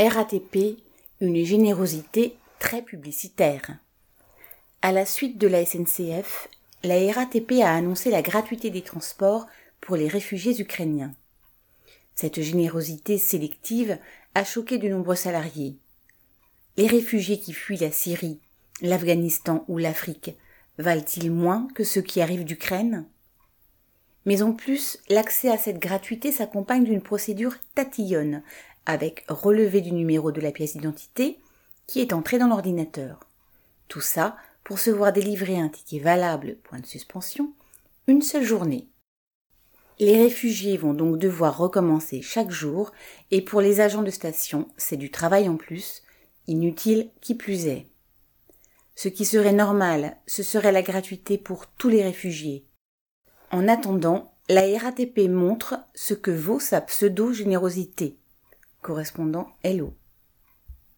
RATP, une générosité très publicitaire. À la suite de la SNCF, la RATP a annoncé la gratuité des transports pour les réfugiés ukrainiens. Cette générosité sélective a choqué de nombreux salariés. Les réfugiés qui fuient la Syrie, l'Afghanistan ou l'Afrique valent-ils moins que ceux qui arrivent d'Ukraine? Mais en plus, l'accès à cette gratuité s'accompagne d'une procédure tatillonne, avec relevé du numéro de la pièce d'identité qui est entré dans l'ordinateur. Tout ça pour se voir délivrer un ticket valable, point de suspension, une seule journée. Les réfugiés vont donc devoir recommencer chaque jour, et pour les agents de station, c'est du travail en plus, inutile qui plus est. Ce qui serait normal, ce serait la gratuité pour tous les réfugiés. En attendant, la RATP montre ce que vaut sa pseudo-générosité. Correspondant Hello.